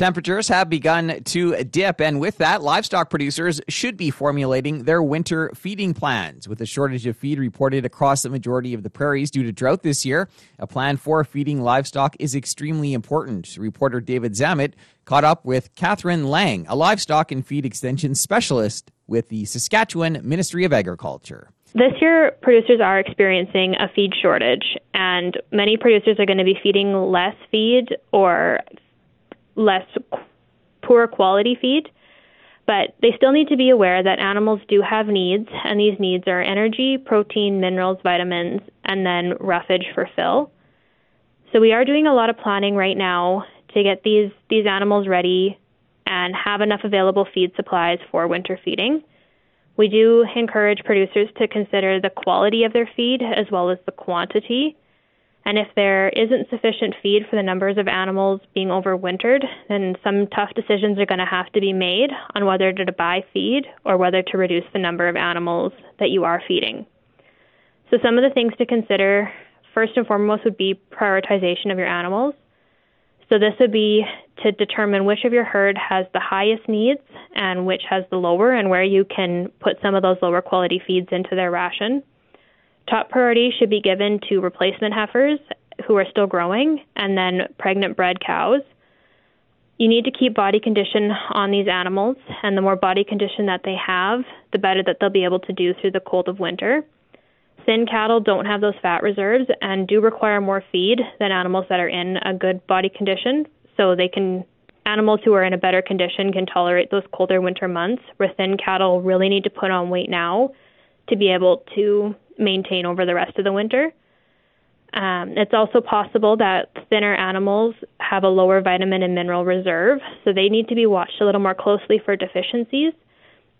Temperatures have begun to dip, and with that, livestock producers should be formulating their winter feeding plans. With a shortage of feed reported across the majority of the prairies due to drought this year, a plan for feeding livestock is extremely important. Reporter David Zammit caught up with Catherine Lang, a livestock and feed extension specialist with the Saskatchewan Ministry of Agriculture. This year, producers are experiencing a feed shortage, and many producers are going to be feeding less feed or less poor quality feed. But they still need to be aware that animals do have needs, and these needs are energy, protein, minerals, vitamins, and then roughage for fill. So we are doing a lot of planning right now to get these these animals ready and have enough available feed supplies for winter feeding. We do encourage producers to consider the quality of their feed as well as the quantity and if there isn't sufficient feed for the numbers of animals being overwintered, then some tough decisions are going to have to be made on whether to buy feed or whether to reduce the number of animals that you are feeding. So, some of the things to consider first and foremost would be prioritization of your animals. So, this would be to determine which of your herd has the highest needs and which has the lower, and where you can put some of those lower quality feeds into their ration. Top priority should be given to replacement heifers who are still growing and then pregnant bred cows. You need to keep body condition on these animals, and the more body condition that they have, the better that they'll be able to do through the cold of winter. Thin cattle don't have those fat reserves and do require more feed than animals that are in a good body condition, so they can animals who are in a better condition can tolerate those colder winter months, where thin cattle really need to put on weight now to be able to maintain over the rest of the winter. Um, it's also possible that thinner animals have a lower vitamin and mineral reserve, so they need to be watched a little more closely for deficiencies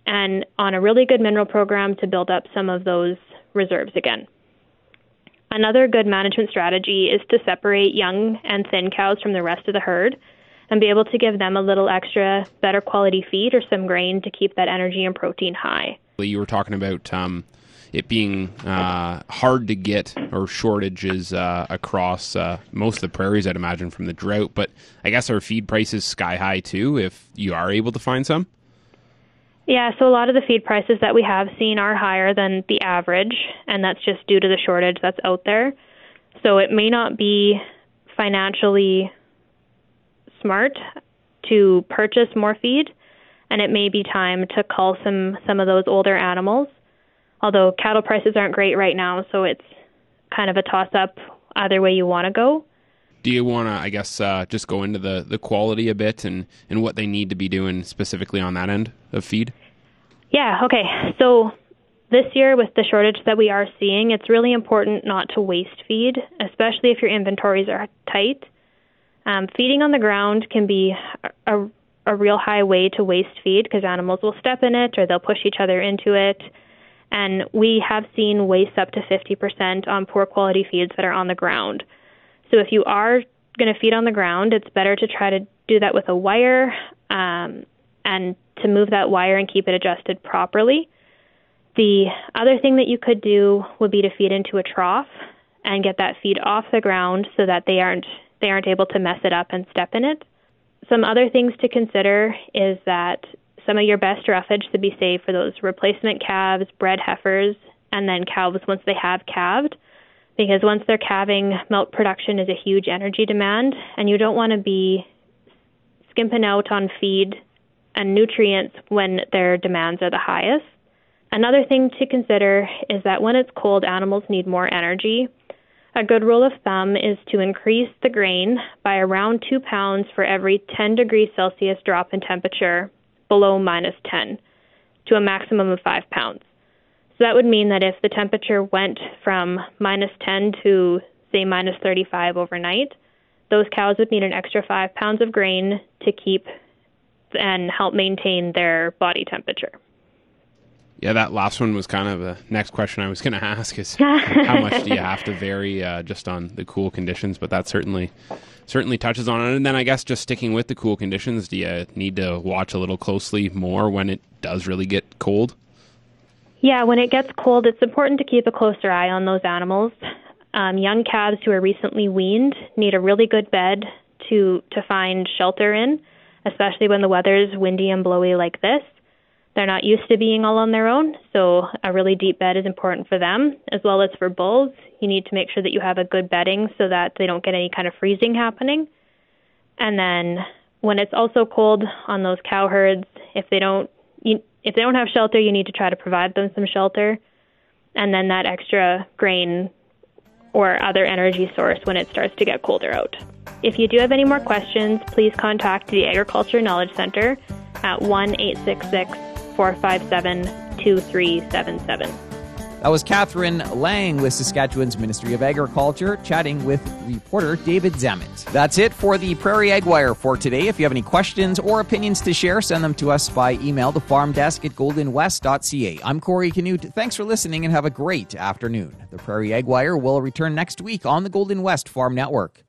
and on a really good mineral program to build up some of those reserves again. Another good management strategy is to separate young and thin cows from the rest of the herd and be able to give them a little extra better quality feed or some grain to keep that energy and protein high. You were talking about um, it being uh, hard to get or shortages uh, across uh, most of the prairies, I'd imagine, from the drought. But I guess our feed prices sky high too if you are able to find some? Yeah, so a lot of the feed prices that we have seen are higher than the average, and that's just due to the shortage that's out there. So it may not be financially smart to purchase more feed, and it may be time to cull some some of those older animals although cattle prices aren't great right now, so it's kind of a toss up either way you want to go. Do you want to, I guess, uh, just go into the, the quality a bit and, and what they need to be doing specifically on that end of feed? Yeah, okay. So this year, with the shortage that we are seeing, it's really important not to waste feed, especially if your inventories are tight. Um, feeding on the ground can be a, a real high way to waste feed because animals will step in it or they'll push each other into it. And we have seen waste up to 50% on poor quality feeds that are on the ground. So if you are going to feed on the ground, it's better to try to do that with a wire um, and to move that wire and keep it adjusted properly. The other thing that you could do would be to feed into a trough and get that feed off the ground so that they aren't they aren't able to mess it up and step in it. Some other things to consider is that some of your best roughage to be saved for those replacement calves, bred heifers, and then calves once they have calved. Because once they're calving, milk production is a huge energy demand, and you don't want to be skimping out on feed and nutrients when their demands are the highest. Another thing to consider is that when it's cold, animals need more energy. A good rule of thumb is to increase the grain by around 2 pounds for every 10 degrees Celsius drop in temperature below minus 10 to a maximum of 5 pounds. So that would mean that if the temperature went from minus 10 to, say, minus 35 overnight, those cows would need an extra 5 pounds of grain to keep and help maintain their body temperature. Yeah, that last one was kind of the next question I was going to ask is how much do you have to vary uh, just on the cool conditions? But that certainly certainly touches on it. And then I guess just sticking with the cool conditions, do you need to watch a little closely more when it does really get cold? Yeah, when it gets cold, it's important to keep a closer eye on those animals. Um, young calves who are recently weaned need a really good bed to to find shelter in especially when the weather is windy and blowy like this. They're not used to being all on their own, so a really deep bed is important for them, as well as for bulls. You need to make sure that you have a good bedding so that they don't get any kind of freezing happening. And then when it's also cold on those cow herds, if they don't you, if they don't have shelter, you need to try to provide them some shelter. And then that extra grain or other energy source when it starts to get colder out. If you do have any more questions, please contact the Agriculture Knowledge Center at 1 866 457 2377. That was Catherine Lang with Saskatchewan's Ministry of Agriculture chatting with reporter David Zammit. That's it for the Prairie Ag Wire for today. If you have any questions or opinions to share, send them to us by email to farmdesk at goldenwest.ca. I'm Corey Canute. Thanks for listening and have a great afternoon. The Prairie Ag Wire will return next week on the Golden West Farm Network.